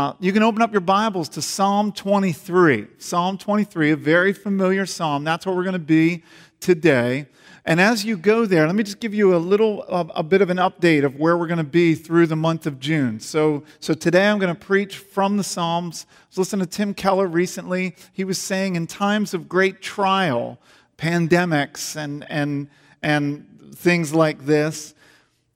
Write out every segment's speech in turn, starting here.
Uh, you can open up your Bibles to Psalm 23. Psalm 23, a very familiar psalm. That's where we're going to be today. And as you go there, let me just give you a little, a, a bit of an update of where we're going to be through the month of June. So, so today I'm going to preach from the Psalms. I was listening to Tim Keller recently. He was saying in times of great trial, pandemics and, and, and things like this,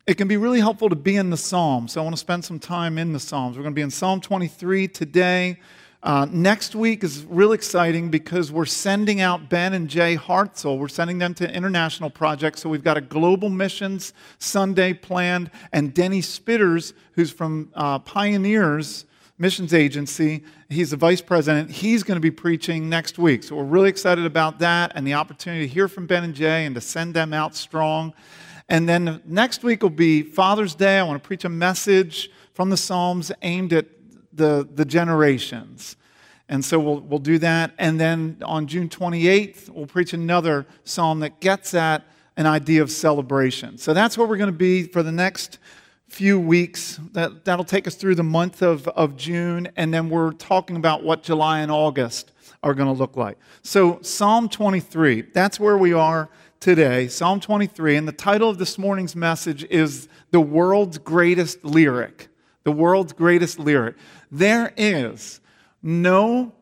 it can be really helpful to be in the Psalms. So I want to spend some time in the Psalms. We're going to be in Psalm 23 today. Uh, next week is really exciting because we're sending out Ben and Jay Hartzell. We're sending them to international projects. So we've got a global missions Sunday planned, and Denny Spitters, who's from uh, Pioneers Missions Agency, he's the vice president. He's going to be preaching next week. So we're really excited about that and the opportunity to hear from Ben and Jay and to send them out strong. And then next week will be Father's Day. I want to preach a message from the Psalms aimed at the, the generations. And so we'll, we'll do that. And then on June 28th, we'll preach another psalm that gets at an idea of celebration. So that's where we're going to be for the next few weeks. That, that'll take us through the month of, of June. And then we're talking about what July and August are going to look like. So, Psalm 23, that's where we are today, Psalm 23, and the title of this morning's message is The World's Greatest Lyric. The World's Greatest Lyric. There is no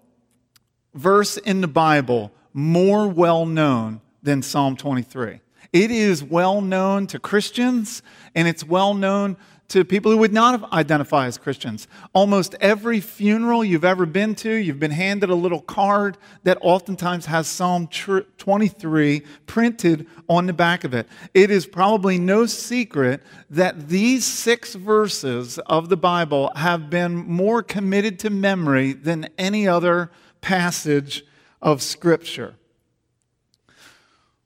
verse in the Bible more well known than Psalm 23. It is well known to Christians, and it's well known to people who would not identify as Christians. Almost every funeral you've ever been to, you've been handed a little card that oftentimes has Psalm 23 printed on the back of it. It is probably no secret that these six verses of the Bible have been more committed to memory than any other passage of Scripture.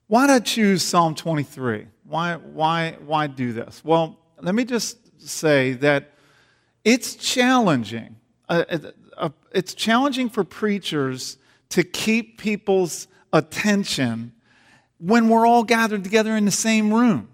Why did I choose Psalm 23? Why, why, why do this? Well, let me just say that it's challenging. Uh, uh, uh, it's challenging for preachers to keep people's attention when we're all gathered together in the same room.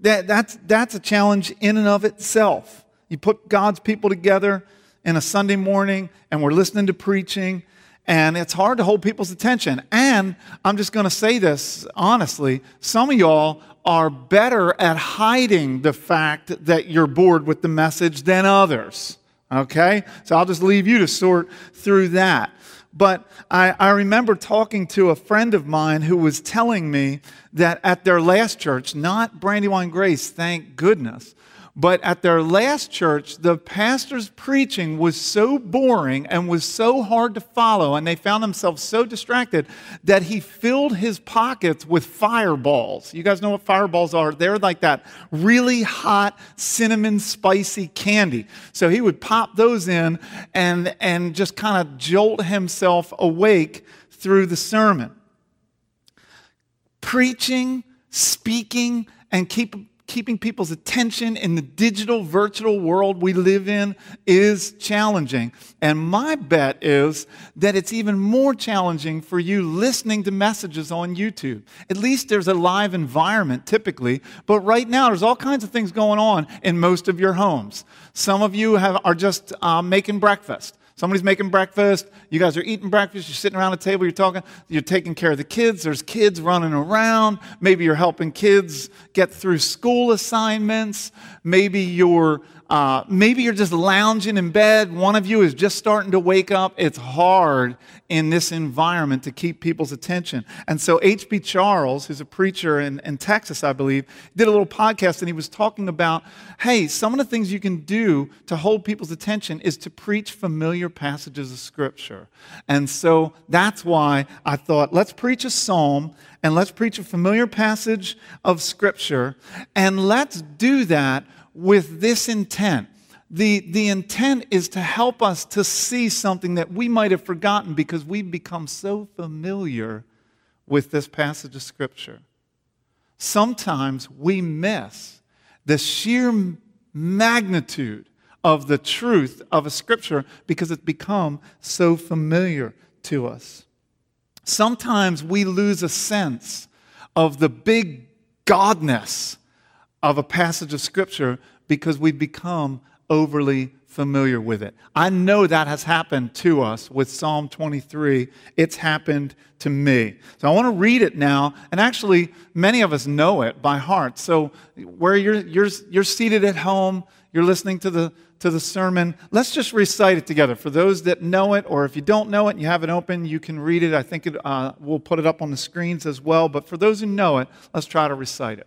That, that's, that's a challenge in and of itself. You put God's people together in a Sunday morning and we're listening to preaching, and it's hard to hold people's attention. And I'm just going to say this honestly some of y'all are better at hiding the fact that you're bored with the message than others. Okay? So I'll just leave you to sort through that. But I, I, remember talking to a friend of mine who was telling me that at their last church, not Brandywine Grace, thank goodness, but at their last church, the pastor's preaching was so boring and was so hard to follow, and they found themselves so distracted that he filled his pockets with fireballs. You guys know what fireballs are? They're like that really hot, cinnamon, spicy candy. So he would pop those in and, and just kind of jolt himself awake through the sermon. Preaching, speaking, and keep keeping people's attention in the digital, virtual world we live in is challenging. And my bet is that it's even more challenging for you listening to messages on YouTube. At least there's a live environment typically, but right now there's all kinds of things going on in most of your homes. Some of you have, are just uh, making breakfast. Somebody's making breakfast. You guys are eating breakfast. You're sitting around a table. You're talking. You're taking care of the kids. There's kids running around. Maybe you're helping kids get through school assignments. Maybe you're uh, maybe you're just lounging in bed. One of you is just starting to wake up. It's hard in this environment to keep people's attention. And so, H.B. Charles, who's a preacher in, in Texas, I believe, did a little podcast and he was talking about hey, some of the things you can do to hold people's attention is to preach familiar passages of Scripture. And so, that's why I thought, let's preach a psalm and let's preach a familiar passage of Scripture and let's do that with this intent. The, the intent is to help us to see something that we might have forgotten because we've become so familiar with this passage of Scripture. Sometimes we miss the sheer magnitude of the truth of a Scripture because it's become so familiar to us. Sometimes we lose a sense of the big godness of a passage of Scripture because we become overly familiar with it. I know that has happened to us with Psalm 23. It's happened to me. So I want to read it now. And actually, many of us know it by heart. So where you're, you're, you're seated at home, you're listening to the, to the sermon, let's just recite it together. For those that know it, or if you don't know it and you have it open, you can read it. I think it, uh, we'll put it up on the screens as well. But for those who know it, let's try to recite it.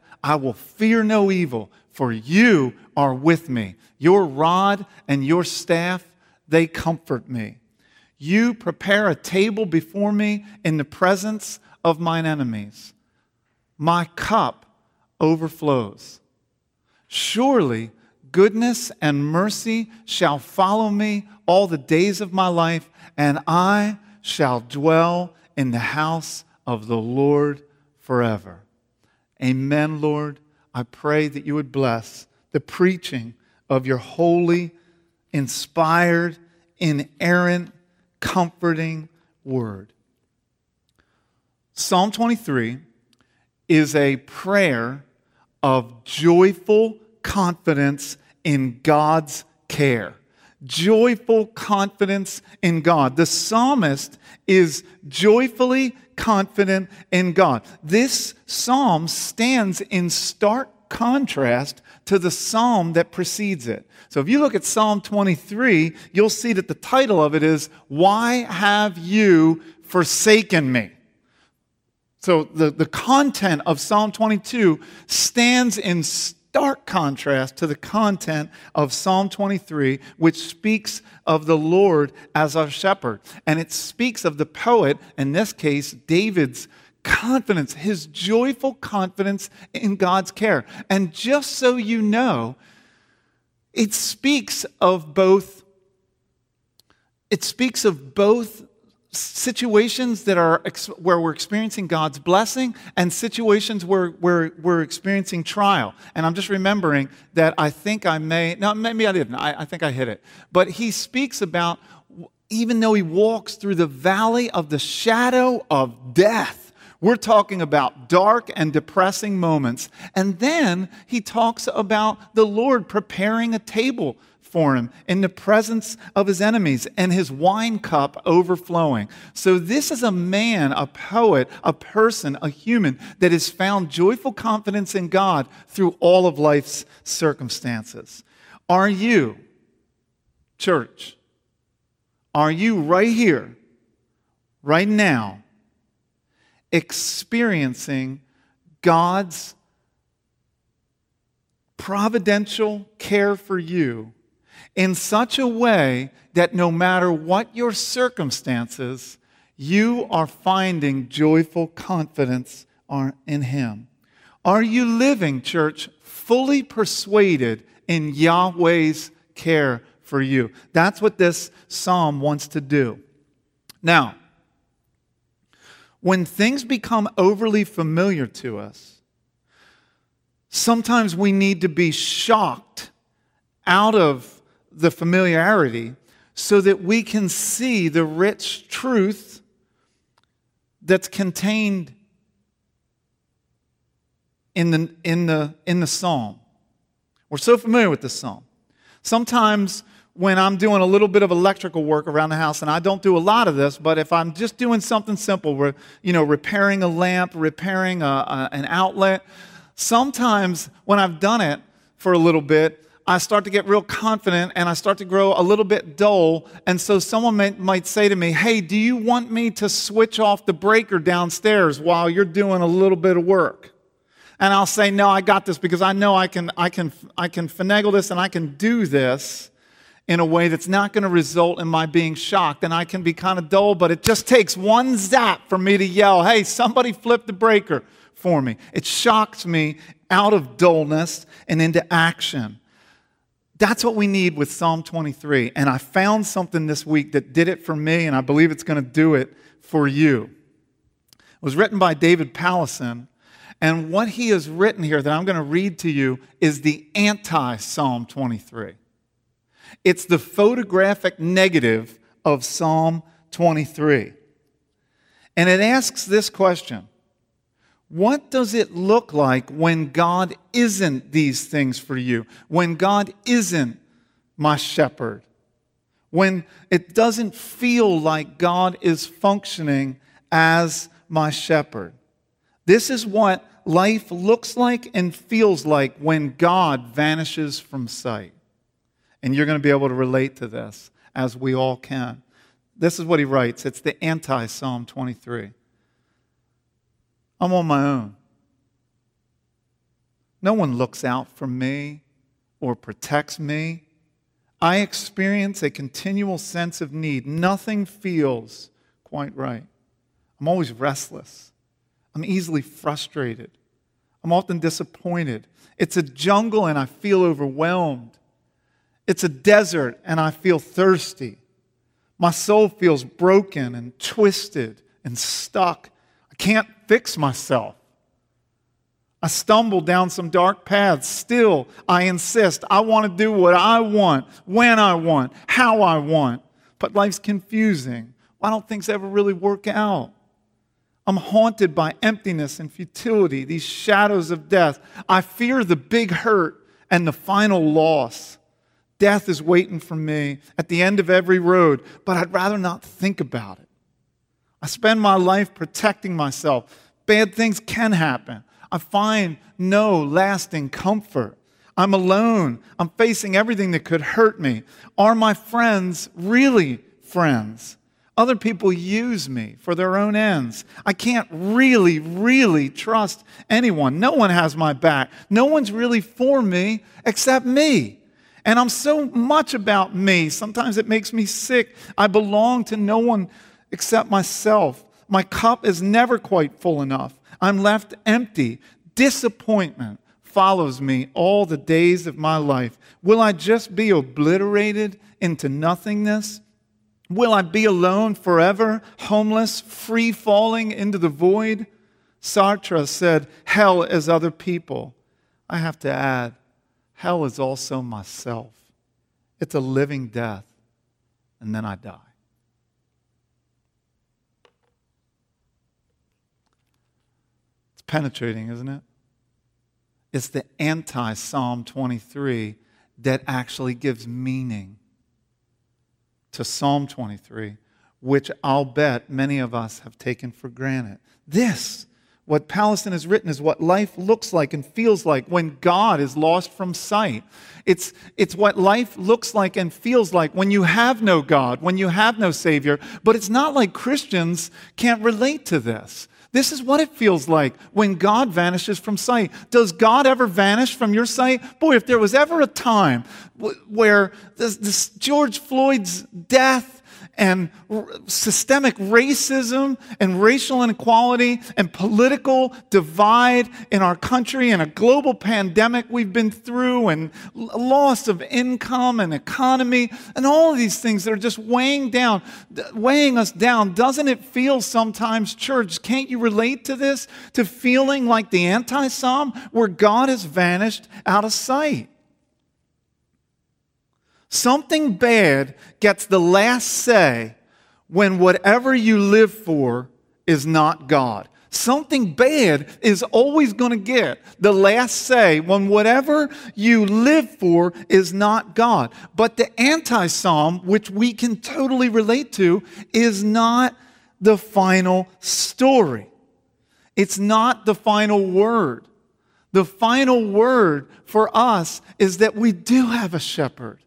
I will fear no evil, for you are with me. Your rod and your staff, they comfort me. You prepare a table before me in the presence of mine enemies. My cup overflows. Surely goodness and mercy shall follow me all the days of my life, and I shall dwell in the house of the Lord forever. Amen, Lord. I pray that you would bless the preaching of your holy, inspired, inerrant, comforting word. Psalm 23 is a prayer of joyful confidence in God's care. Joyful confidence in God. The psalmist is joyfully confident in God. This psalm stands in stark contrast to the psalm that precedes it. So if you look at Psalm 23, you'll see that the title of it is, Why Have You Forsaken Me? So the, the content of Psalm 22 stands in stark contrast to the content of Psalm 23, which speaks of the Lord as our shepherd. And it speaks of the poet, in this case, David's confidence, his joyful confidence in God's care. And just so you know, it speaks of both it speaks of both situations that are where we're experiencing God's blessing and situations where, where we're experiencing trial. And I'm just remembering that I think I may, no, maybe I didn't. I, I think I hit it. But he speaks about even though he walks through the valley of the shadow of death, we're talking about dark and depressing moments. And then he talks about the Lord preparing a table for him in the presence of his enemies and his wine cup overflowing. So, this is a man, a poet, a person, a human that has found joyful confidence in God through all of life's circumstances. Are you, church, are you right here, right now, experiencing God's providential care for you in such a way that no matter what your circumstances, you are finding joyful confidence in Him. Are you living, church, fully persuaded in Yahweh's care for you? That's what this psalm wants to do. Now, when things become overly familiar to us, sometimes we need to be shocked out of the familiarity so that we can see the rich truth that's contained in the, in the, in the psalm. We're so familiar with this psalm. Sometimes when I'm doing a little bit of electrical work around the house, and I don't do a lot of this, but if I'm just doing something simple, where, you know, repairing a lamp, repairing a, a, an outlet, sometimes when I've done it for a little bit, I start to get real confident and I start to grow a little bit dull. And so someone may, might say to me, Hey, do you want me to switch off the breaker downstairs while you're doing a little bit of work? And I'll say, No, I got this because I know I can, I can, I can finagle this and I can do this in a way that's not going to result in my being shocked. And I can be kind of dull, but it just takes one zap for me to yell, hey, somebody flip the breaker for me. It shocks me out of dullness and into action. That's what we need with Psalm 23. And I found something this week that did it for me, and I believe it's going to do it for you. It was written by David Powlison. And what he has written here that I'm going to read to you is the anti Psalm 23. It's the photographic negative of Psalm 23. And it asks this question what does it look like when God isn't these things for you? When God isn't my shepherd? When it doesn't feel like God is functioning as my shepherd? This is what life looks like and feels like when God vanishes from sight. And you're going to be able to relate to this as we all can. This is what he writes it's the anti Psalm 23. I'm on my own. No one looks out for me or protects me. I experience a continual sense of need. Nothing feels quite right. I'm always restless. I'm easily frustrated. I'm often disappointed. It's a jungle and I feel overwhelmed. It's a desert and I feel thirsty. My soul feels broken and twisted and stuck I can't fix myself. I stumble down some dark paths. Still, I insist. I want to do what I want, when I want, how I want. But life's confusing. Why don't things ever really work out? I'm haunted by emptiness and futility, these shadows of death. I fear the big hurt and the final loss. Death is waiting for me at the end of every road, but I'd rather not think about it. I spend my life protecting myself. Bad things can happen. I find no lasting comfort. I'm alone. I'm facing everything that could hurt me. Are my friends really friends? Other people use me for their own ends. I can't really, really trust anyone. No one has my back. No one's really for me except me. And I'm so much about me. Sometimes it makes me sick. I belong to no one except myself. My cup is never quite full enough. I'm left empty. Disappointment follows me all the days of my life. Will I just be obliterated into nothingness? Will I be alone forever, homeless, free falling into the void? Sartre said, Hell is other people. I have to add, hell is also myself. It's a living death, and then I die. It's penetrating, isn't it? It's the anti Psalm 23 that actually gives meaning to Psalm 23, which I'll bet many of us have taken for granted. This, what Powlison has written, is what life looks like and feels like when God is lost from sight. It's, it's what life looks like and feels like when you have no God, when you have no Savior. But it's not like Christians can't relate to this. This is what it feels like when God vanishes from sight. Does God ever vanish from your sight? Boy, if there was ever a time where this, this George Floyd's death and systemic racism and racial inequality and political divide in our country and a global pandemic we've been through and loss of income and economy and all of these things that are just weighing down weighing us down. Doesn't it feel sometimes church can't you relate to this? To feeling like the anti-psalm where God has vanished out of sight Something bad gets the last say when whatever you live for is not God. Something bad is always going to get the last say when whatever you live for is not God. But the anti psalm, which we can totally relate to, is not the final story. It's not the final word. The final word for us is that we do have a shepherd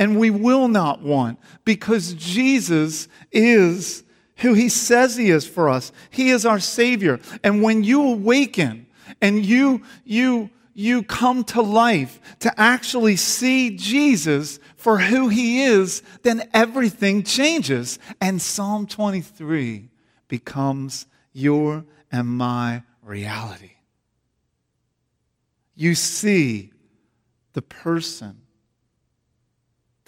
and we will not want because Jesus is who he says he is for us. He is our savior. And when you awaken and you you you come to life to actually see Jesus for who he is, then everything changes and Psalm 23 becomes your and my reality. You see the person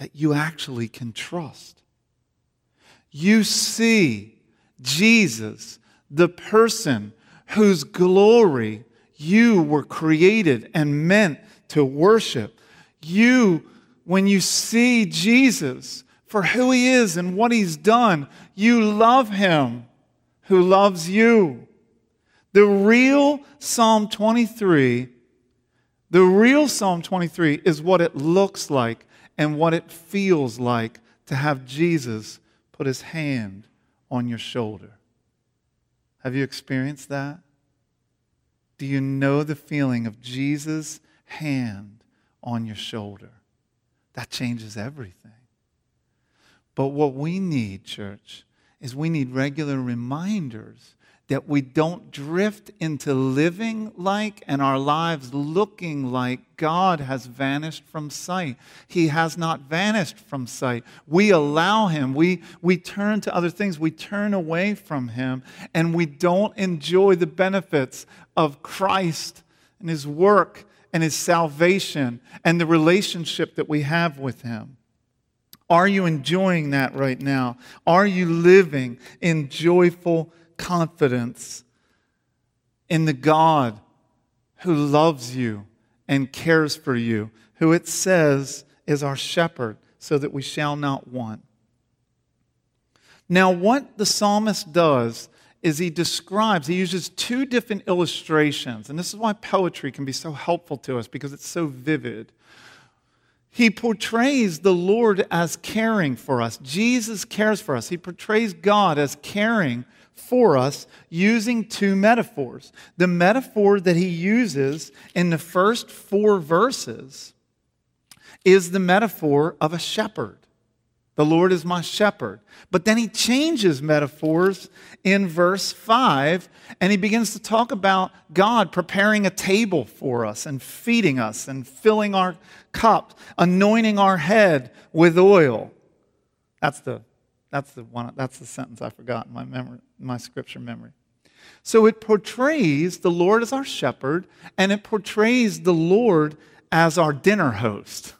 that you actually can trust. You see Jesus, the person whose glory you were created and meant to worship. You, when you see Jesus for who he is and what he's done, you love him who loves you. The real Psalm 23, the real Psalm 23 is what it looks like and what it feels like to have Jesus put his hand on your shoulder. Have you experienced that? Do you know the feeling of Jesus' hand on your shoulder? That changes everything. But what we need, church, is we need regular reminders that we don't drift into living like and our lives looking like God has vanished from sight. He has not vanished from sight. We allow Him. We, we turn to other things. We turn away from Him and we don't enjoy the benefits of Christ and His work and His salvation and the relationship that we have with Him. Are you enjoying that right now? Are you living in joyful confidence in the God who loves you and cares for you, who it says is our shepherd, so that we shall not want. Now, what the psalmist does is he describes, he uses two different illustrations, and this is why poetry can be so helpful to us because it's so vivid. He portrays the Lord as caring for us. Jesus cares for us. He portrays God as caring for us using two metaphors. The metaphor that he uses in the first four verses is the metaphor of a shepherd. The Lord is my shepherd. But then he changes metaphors in verse 5 and he begins to talk about God preparing a table for us and feeding us and filling our cup, anointing our head with oil. That's the that's the one. That's the sentence I forgot in my memory, my scripture memory. So it portrays the Lord as our shepherd, and it portrays the Lord as our dinner host,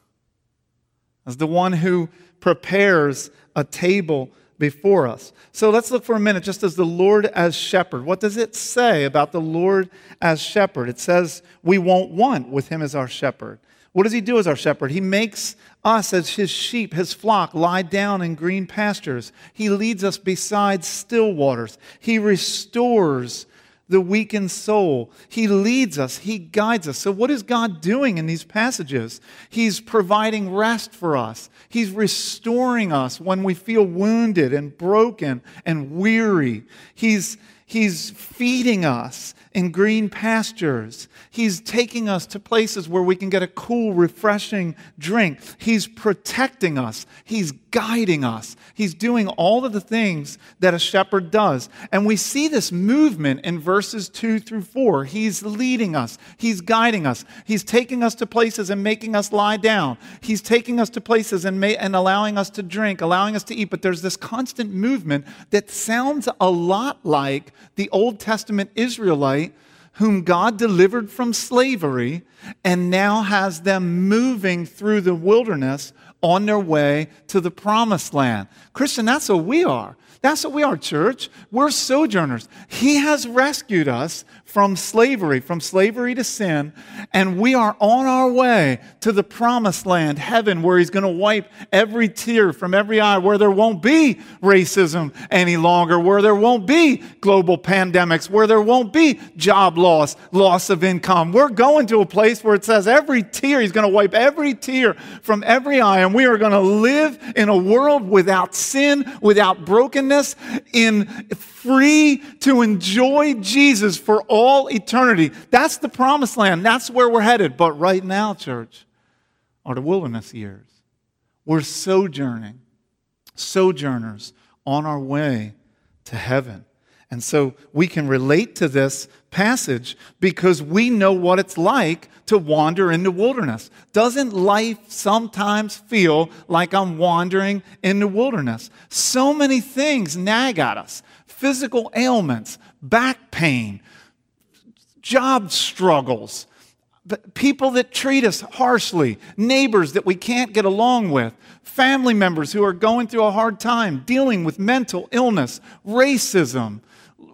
as the one who prepares a table before us. So let's look for a minute just as the Lord as shepherd. What does it say about the Lord as shepherd? It says we won't want with him as our shepherd. What does he do as our shepherd? He makes us, as his sheep, his flock, lie down in green pastures. He leads us beside still waters. He restores the weakened soul. He leads us, He guides us. So, what is God doing in these passages? He's providing rest for us, He's restoring us when we feel wounded and broken and weary. He's He's feeding us in green pastures. He's taking us to places where we can get a cool, refreshing drink. He's protecting us. He's guiding us. He's doing all of the things that a shepherd does. And we see this movement in verses 2 through 4. He's leading us, He's guiding us. He's taking us to places and making us lie down. He's taking us to places and, and allowing us to drink, allowing us to eat. But there's this constant movement that sounds a lot like the Old Testament Israelite whom God delivered from slavery and now has them moving through the wilderness on their way to the promised land. Christian, that's what we are. That's what we are, church. We're sojourners. He has rescued us from slavery, from slavery to sin, and we are on our way to the promised land, heaven, where He's going to wipe every tear from every eye, where there won't be racism any longer, where there won't be global pandemics, where there won't be job loss, loss of income. We're going to a place where it says every tear, He's going to wipe every tear from every eye, and we are going to live in a world without sin, without brokenness in free to enjoy Jesus for all eternity. That's the promised land. That's where we're headed. But right now, church, are the wilderness years. We're sojourning, sojourners on our way to heaven. And so we can relate to this passage because we know what it's like to wander in the wilderness. Doesn't life sometimes feel like I'm wandering in the wilderness? So many things nag at us physical ailments, back pain, job struggles, people that treat us harshly, neighbors that we can't get along with, family members who are going through a hard time, dealing with mental illness, racism,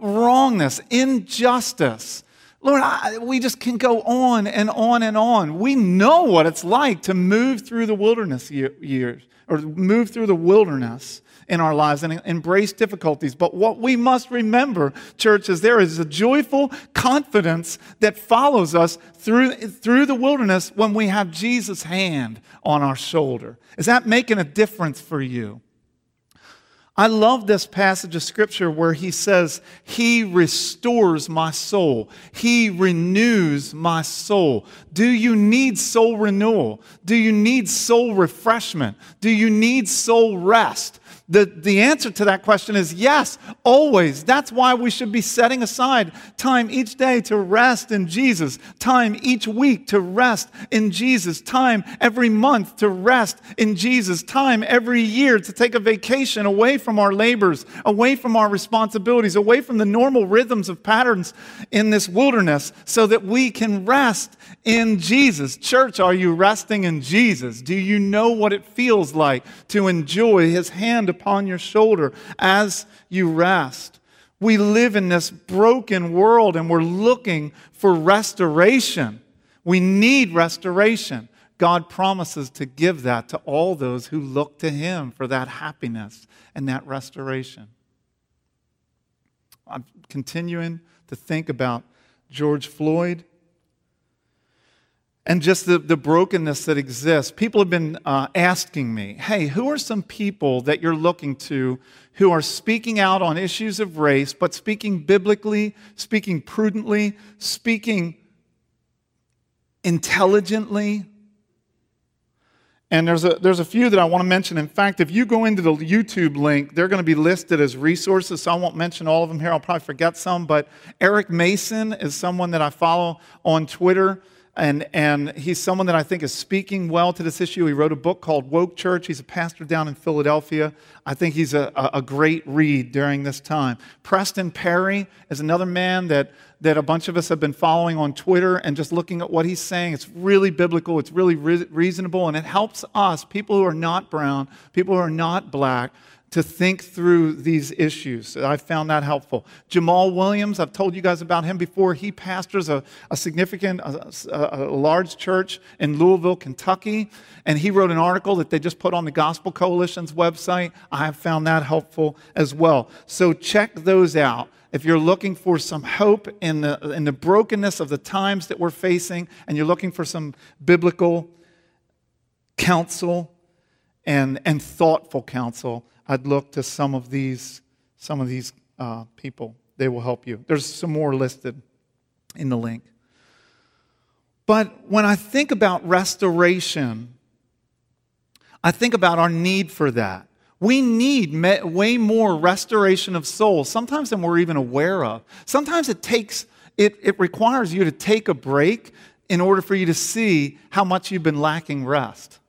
wrongness, injustice. Lord, I, we just can go on and on and on. We know what it's like to move through the wilderness years or move through the wilderness in our lives and embrace difficulties. But what we must remember, church, is there is a joyful confidence that follows us through, through the wilderness when we have Jesus' hand on our shoulder. Is that making a difference for you? I love this passage of scripture where he says, He restores my soul. He renews my soul. Do you need soul renewal? Do you need soul refreshment? Do you need soul rest? The, the answer to that question is yes, always. That's why we should be setting aside time each day to rest in Jesus, time each week to rest in Jesus, time every month to rest in Jesus, time every year to take a vacation away from our labors, away from our responsibilities, away from the normal rhythms of patterns in this wilderness so that we can rest in Jesus. Church, are you resting in Jesus? Do you know what it feels like to enjoy his hand upon your shoulder as you rest. We live in this broken world and we're looking for restoration. We need restoration. God promises to give that to all those who look to Him for that happiness and that restoration. I'm continuing to think about George Floyd and just the, the brokenness that exists. People have been uh, asking me, hey, who are some people that you're looking to who are speaking out on issues of race, but speaking biblically, speaking prudently, speaking intelligently? And there's a, there's a few that I want to mention. In fact, if you go into the YouTube link, they're going to be listed as resources, so I won't mention all of them here. I'll probably forget some. But Eric Mason is someone that I follow on Twitter. And, and he's someone that I think is speaking well to this issue. He wrote a book called Woke Church. He's a pastor down in Philadelphia. I think he's a, a great read during this time. Preston Perry is another man that, that a bunch of us have been following on Twitter and just looking at what he's saying. It's really biblical, it's really re- reasonable, and it helps us, people who are not brown, people who are not black, to think through these issues. I found that helpful. Jamaal Williams, I've told you guys about him before. He pastors a, a significant, a, a, large church in Louisville, Kentucky, and he wrote an article that they just put on the Gospel Coalition's website. I have found that helpful as well. So check those out. If you're looking for some hope in the, in the brokenness of the times that we're facing, and you're looking for some biblical counsel and, and thoughtful counsel, I'd look to some of these, some of these uh, people. They will help you. There's some more listed in the link. But when I think about restoration, I think about our need for that. We need way more restoration of soul, sometimes than we're even aware of. Sometimes it takes, it, it requires you to take a break in order for you to see how much you've been lacking rest.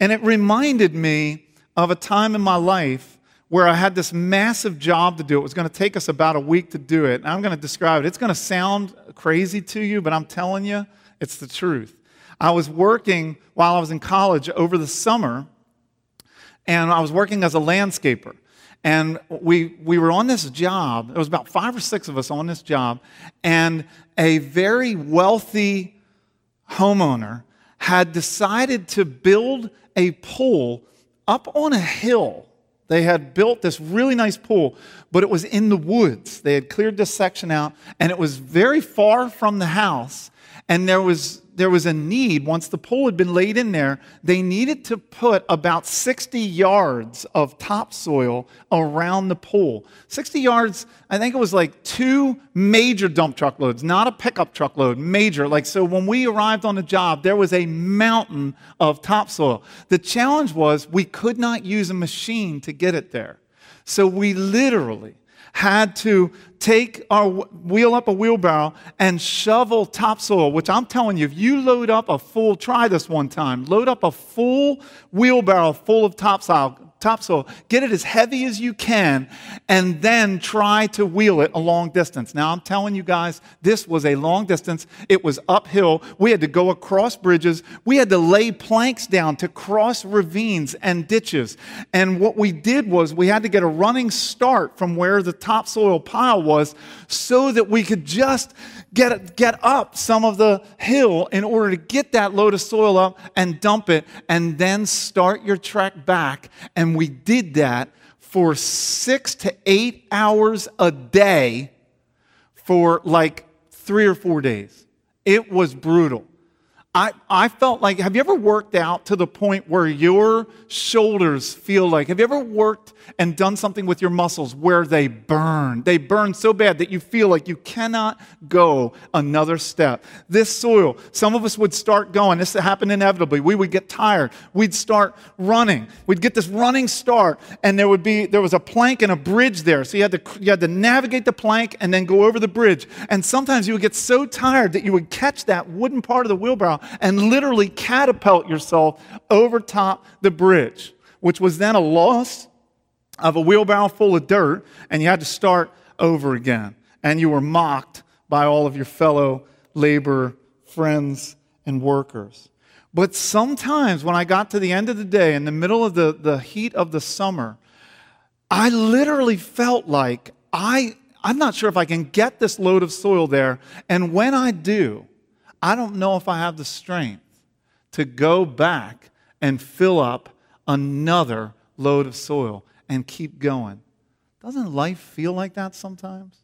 And it reminded me of a time in my life where I had this massive job to do. It was going to take us about a week to do it. And I'm going to describe it. It's going to sound crazy to you, but I'm telling you, it's the truth. I was working while I was in college over the summer, and I was working as a landscaper. And we, we were on this job. There was about five or six of us on this job, and a very wealthy homeowner had decided to build a pool up on a hill. They had built this really nice pool, but it was in the woods. They had cleared this section out, and it was very far from the house. And there was there was a need, once the pool had been laid in there, they needed to put about 60 yards of topsoil around the pool. 60 yards, I think it was like two major dump truck loads, not a pickup truck load, major. Like, so when we arrived on the job, there was a mountain of topsoil. The challenge was we could not use a machine to get it there. So we literally had to take our wheel up a wheelbarrow and shovel topsoil, which I'm telling you, if you load up a full, try this one time, load up a full wheelbarrow full of topsoil, topsoil, get it as heavy as you can, and then try to wheel it a long distance. Now, I'm telling you guys, this was a long distance. It was uphill. We had to go across bridges. We had to lay planks down to cross ravines and ditches. And what we did was we had to get a running start from where the topsoil pile was so that we could just get, get up some of the hill in order to get that load of soil up and dump it, and then start your trek back. And we did that for six to eight hours a day for like three or four days. It was brutal. I, I felt like, have you ever worked out to the point where your shoulders feel like, have you ever worked and done something with your muscles where they burn? They burn so bad that you feel like you cannot go another step. This soil, some of us would start going. This happened inevitably. We would get tired. We'd start running. We'd get this running start, and there would be, there was a plank and a bridge there. So you had to, you had to navigate the plank and then go over the bridge. And sometimes you would get so tired that you would catch that wooden part of the wheelbarrow and literally catapult yourself over top the bridge, which was then a loss of a wheelbarrow full of dirt, and you had to start over again. And you were mocked by all of your fellow labor friends and workers. But sometimes when I got to the end of the day, in the middle of the, the heat of the summer, I literally felt like I, I'm not sure if I can get this load of soil there. And when I do, I don't know if I have the strength to go back and fill up another load of soil and keep going. Doesn't life feel like that sometimes?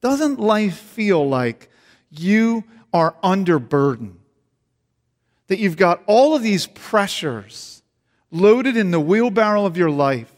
Doesn't life feel like you are under burden? That you've got all of these pressures loaded in the wheelbarrow of your life,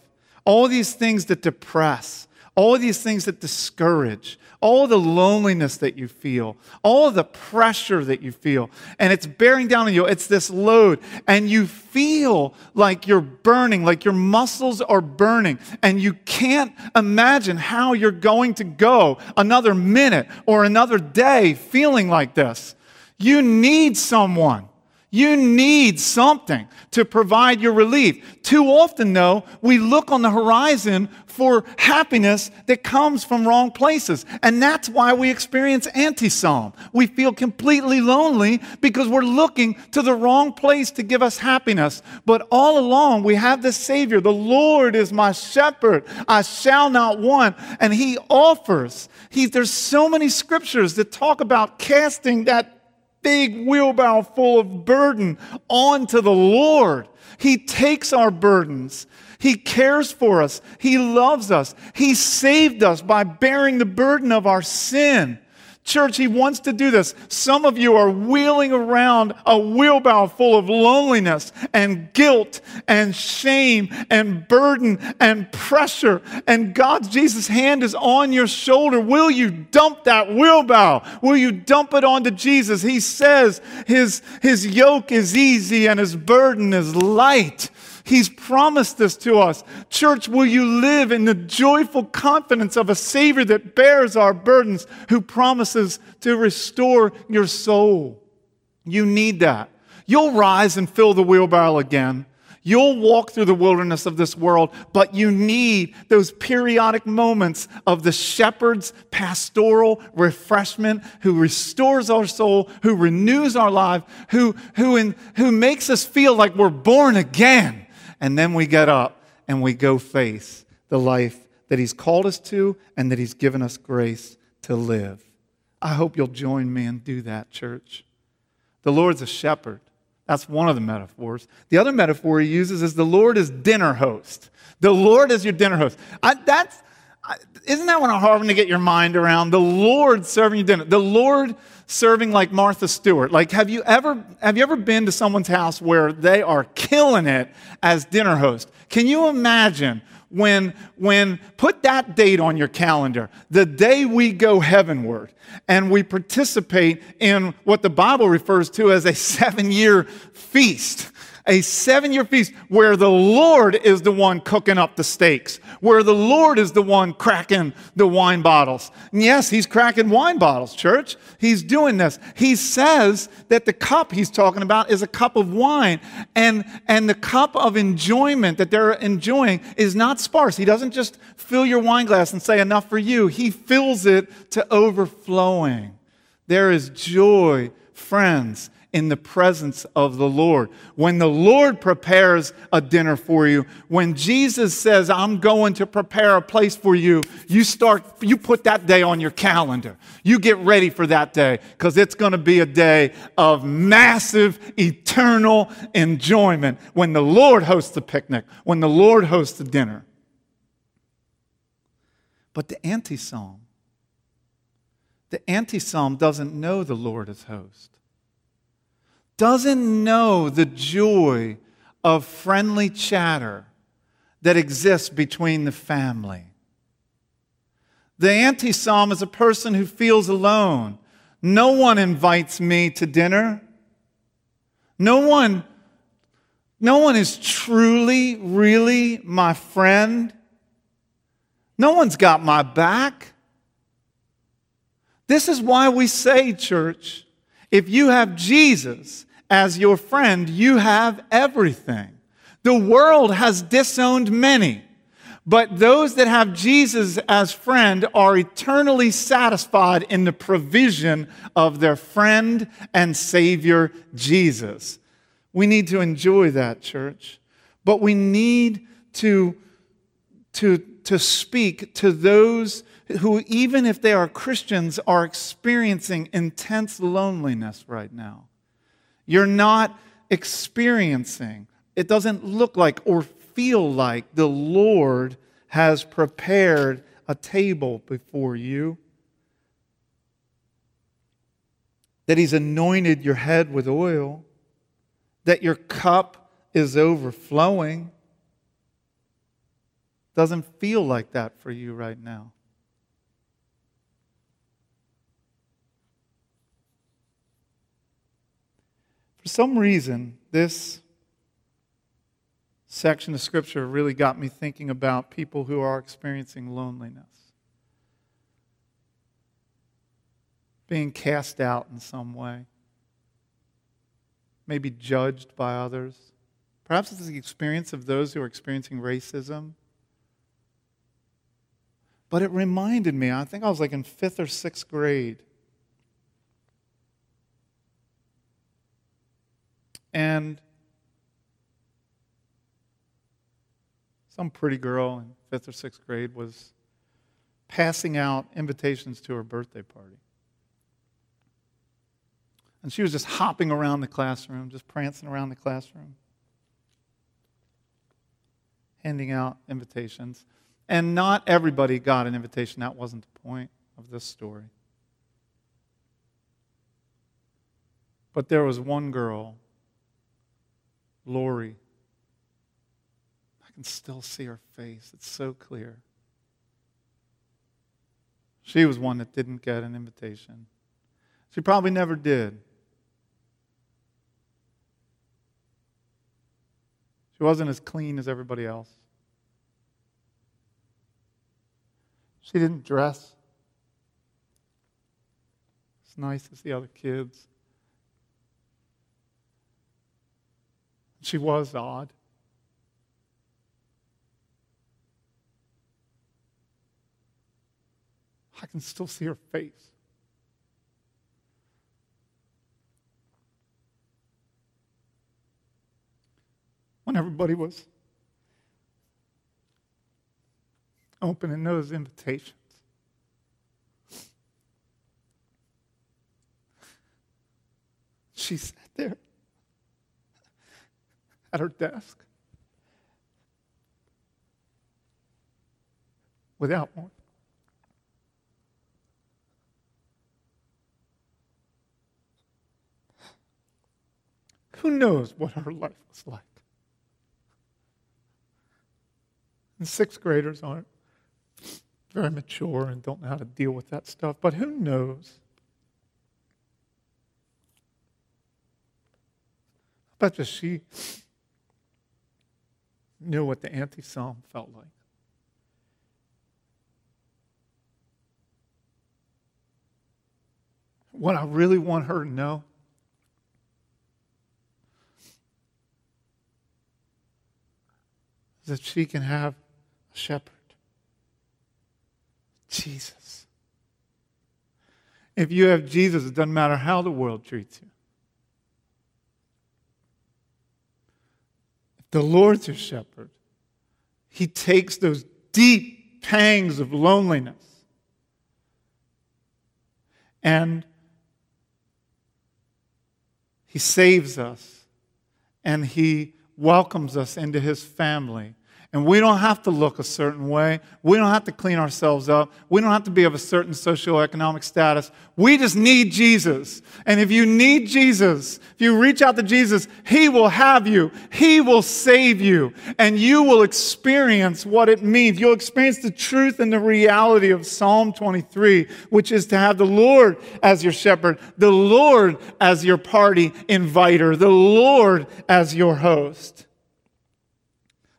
all these things that depress, all these things that discourage, all the loneliness that you feel, all the pressure that you feel, and it's bearing down on you. It's this load, and you feel like you're burning, like your muscles are burning, and you can't imagine how you're going to go another minute or another day feeling like this. You need someone. You need something to provide your relief. Too often, though, we look on the horizon for happiness that comes from wrong places. And that's why we experience anti psalm. We feel completely lonely because we're looking to the wrong place to give us happiness. But all along, we have the Savior. The Lord is my shepherd. I shall not want. And He offers. He, there's so many scriptures that talk about casting that big wheelbarrow full of burden onto the Lord. He takes our burdens he cares for us. He loves us. He saved us by bearing the burden of our sin. Church, He wants to do this. Some of you are wheeling around a wheelbarrow full of loneliness and guilt and shame and burden and pressure. And God's Jesus' hand is on your shoulder. Will you dump that wheelbarrow? Will you dump it onto Jesus? He says his, his yoke is easy and his burden is light. He's promised this to us. Church, will you live in the joyful confidence of a Savior that bears our burdens, who promises to restore your soul? You need that. You'll rise and fill the wheelbarrow again. You'll walk through the wilderness of this world, but you need those periodic moments of the shepherd's pastoral refreshment who restores our soul, who renews our life, who, who, in, who makes us feel like we're born again and then we get up and we go face the life that He's called us to and that He's given us grace to live. I hope you'll join me and do that, church. The Lord's a shepherd. That's one of the metaphors. The other metaphor he uses is the Lord is dinner host. The Lord is your dinner host. I, that's, I, isn't that one hard to get your mind around? The Lord serving you dinner. The Lord serving like Martha Stewart. Like, have you ever have you ever been to someone's house where they are killing it as dinner host? Can you imagine when when put that date on your calendar, the day we go heavenward and we participate in what the Bible refers to as a seven-year feast A seven year feast where the Lord is the one cooking up the steaks, where the Lord is the one cracking the wine bottles. And yes, he's cracking wine bottles, church. He's doing this. He says that the cup he's talking about is a cup of wine. And, and the cup of enjoyment that they're enjoying is not sparse. He doesn't just fill your wine glass and say, enough for you. He fills it to overflowing. There is joy, friends, in the presence of the Lord. When the Lord prepares a dinner for you, when Jesus says, I'm going to prepare a place for you, you start, you put that day on your calendar. You get ready for that day because it's going to be a day of massive, eternal enjoyment when the Lord hosts the picnic, when the Lord hosts the dinner. But the anti psalm, the anti psalm doesn't know the Lord as host, doesn't know the joy of friendly chatter that exists between the family. The anti psalm is a person who feels alone. No one invites me to dinner. No one, no one is truly, really my friend. No one's got my back. This is why we say, church, if you have Jesus as your friend, you have everything. The world has disowned many, but those that have Jesus as friend are eternally satisfied in the provision of their friend and Savior, Jesus. We need to enjoy that, church, but we need to, to, to speak to those who, even if they are Christians, are experiencing intense loneliness right now. You're not experiencing, it doesn't look like or feel like the Lord has prepared a table before you, that He's anointed your head with oil, that your cup is overflowing. Doesn't feel like that for you right now. For some reason, this section of Scripture really got me thinking about people who are experiencing loneliness, being cast out in some way, maybe judged by others. Perhaps it's the experience of those who are experiencing racism. But it reminded me, I think I was like in fifth or sixth grade. And some pretty girl in fifth or sixth grade was passing out invitations to her birthday party. And she was just hopping around the classroom, just prancing around the classroom, handing out invitations. And not everybody got an invitation. That wasn't the point of this story. But there was one girl Lori. I can still see her face. It's so clear. She was one that didn't get an invitation. She probably never did. She wasn't as clean as everybody else. She didn't dress as nice as the other kids. She was odd. I can still see her face. When everybody was opening those invitations, she sat there at her desk without one. Who knows what her life was like? And sixth graders aren't very mature and don't know how to deal with that stuff, but who knows? I bet you she knew what the anti psalm felt like. What I really want her to know is that she can have a shepherd. Jesus. If you have Jesus, it doesn't matter how the world treats you. The Lord's your shepherd, He takes those deep pangs of loneliness. And He saves us and He welcomes us into His family and we don't have to look a certain way. We don't have to clean ourselves up. We don't have to be of a certain socioeconomic status. We just need Jesus. And if you need Jesus, if you reach out to Jesus, He will have you. He will save you. And you will experience what it means. You'll experience the truth and the reality of Psalm 23, which is to have the Lord as your shepherd, the Lord as your party inviter, the Lord as your host.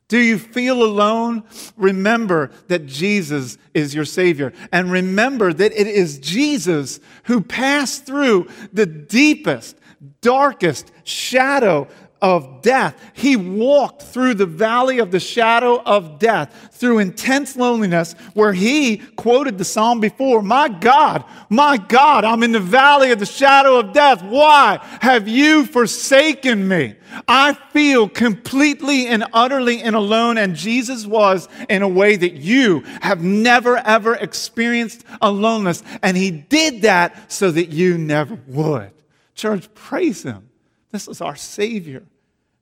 Do you feel alone? Remember that Jesus is your Savior. And remember that it is Jesus who passed through the deepest, darkest shadow of death. He walked through the valley of the shadow of death, through intense loneliness, where he quoted the psalm before My God, my God, I'm in the valley of the shadow of death. Why have you forsaken me? I feel completely and utterly and alone, and Jesus was in a way that you have never ever experienced aloneness. And he did that so that you never would. Church, praise him. This is our Savior.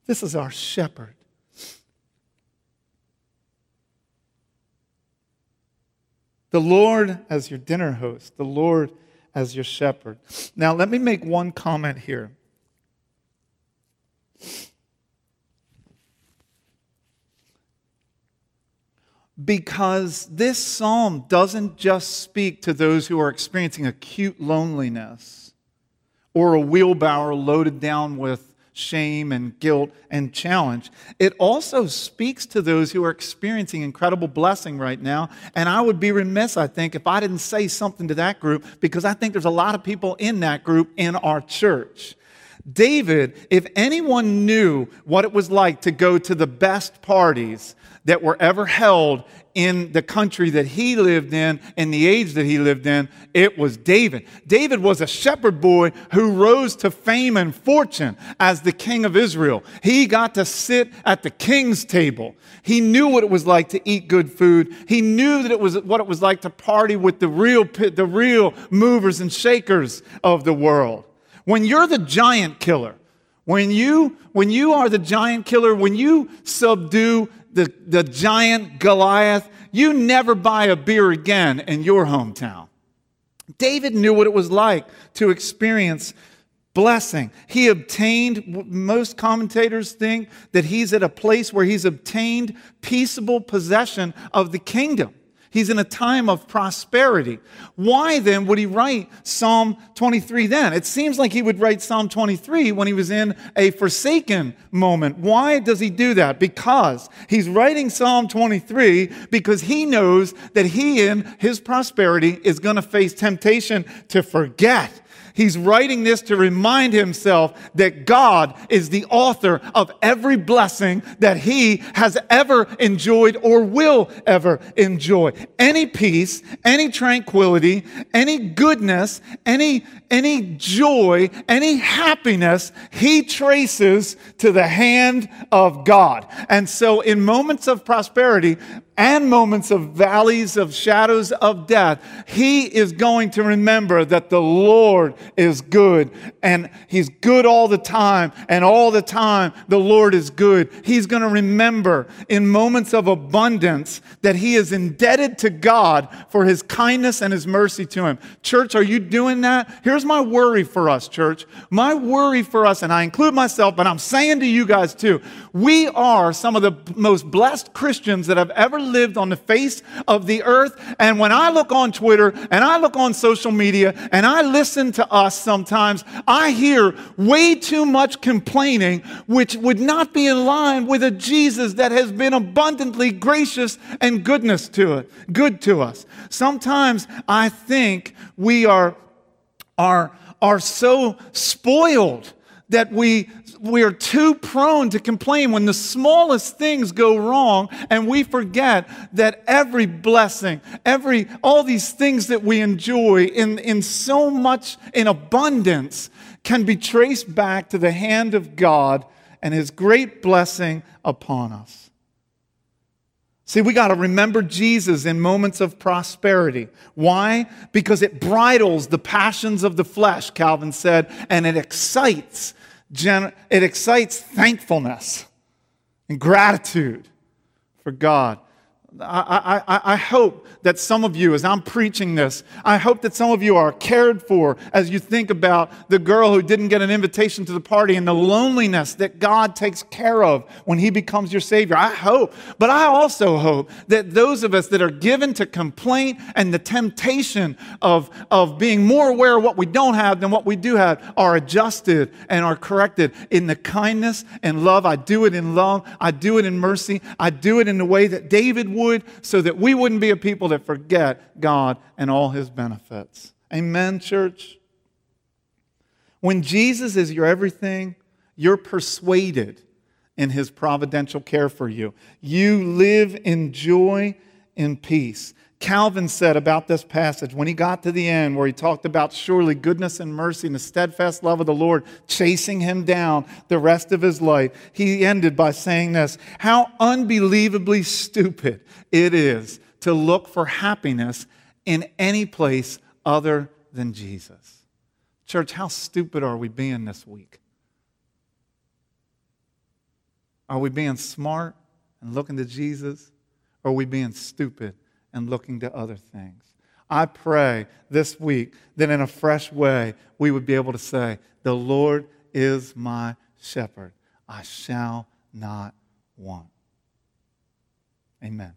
This is our shepherd. The Lord as your dinner host, the Lord as your shepherd. Now, let me make one comment here. Because this psalm doesn't just speak to those who are experiencing acute loneliness or a wheelbarrow loaded down with shame and guilt and challenge. It also speaks to those who are experiencing incredible blessing right now. And I would be remiss, I think, if I didn't say something to that group because I think there's a lot of people in that group in our church. David, if anyone knew what it was like to go to the best parties that were ever held in the country that he lived in in the age that he lived in, it was David. David was a shepherd boy who rose to fame and fortune as the king of Israel. He got to sit at the king's table. He knew what it was like to eat good food. He knew that it was what it was like to party with the real the real movers and shakers of the world. When you're the giant killer, when you when you are the giant killer, when you subdue the, the giant Goliath, you never buy a beer again in your hometown. David knew what it was like to experience blessing. He obtained, most commentators think that he's at a place where he's obtained peaceable possession of the kingdom. He's in a time of prosperity. Why then would he write Psalm 23 then? It seems like he would write Psalm 23 when he was in a forsaken moment. Why does he do that? Because he's writing Psalm 23 because he knows that he in his prosperity is going to face temptation to forget He's writing this to remind himself that God is the author of every blessing that he has ever enjoyed or will ever enjoy. Any peace, any tranquility, any goodness, any, any joy, any happiness, he traces to the hand of God. And so in moments of prosperity, and moments of valleys of shadows of death, he is going to remember that the Lord is good and he's good all the time. And all the time, the Lord is good. He's going to remember in moments of abundance that he is indebted to God for his kindness and his mercy to him. Church, are you doing that? Here's my worry for us, church. My worry for us, and I include myself, but I'm saying to you guys too, we are some of the most blessed Christians that I've ever lived on the face of the earth. And when I look on Twitter and I look on social media and I listen to us sometimes, I hear way too much complaining, which would not be in line with a Jesus that has been abundantly gracious and goodness to it, good to us. Sometimes I think we are, are, are so spoiled that we we are too prone to complain when the smallest things go wrong and we forget that every blessing, every, all these things that we enjoy in, in so much, in abundance, can be traced back to the hand of God and his great blessing upon us. See, we got to remember Jesus in moments of prosperity. Why? Because it bridles the passions of the flesh, Calvin said, and it excites it excites thankfulness and gratitude for God. I, I, I, hope that some of you, as I'm preaching this, I hope that some of you are cared for as you think about the girl who didn't get an invitation to the party and the loneliness that God takes care of when He becomes your Savior. I hope. But I also hope that those of us that are given to complaint and the temptation of, of being more aware of what we don't have than what we do have are adjusted and are corrected in the kindness and love. I do it in love, I do it in mercy, I do it in the way that David would would, so that we wouldn't be a people that forget God and all his benefits. Amen, church? When Jesus is your everything, you're persuaded in his providential care for you. You live in joy and peace. Calvin said about this passage when he got to the end, where he talked about surely goodness and mercy and the steadfast love of the Lord chasing him down the rest of his life, he ended by saying this How unbelievably stupid it is to look for happiness in any place other than Jesus. Church, how stupid are we being this week? Are we being smart and looking to Jesus? Or are we being stupid? And looking to other things. I pray this week that in a fresh way we would be able to say, The Lord is my shepherd. I shall not want. Amen.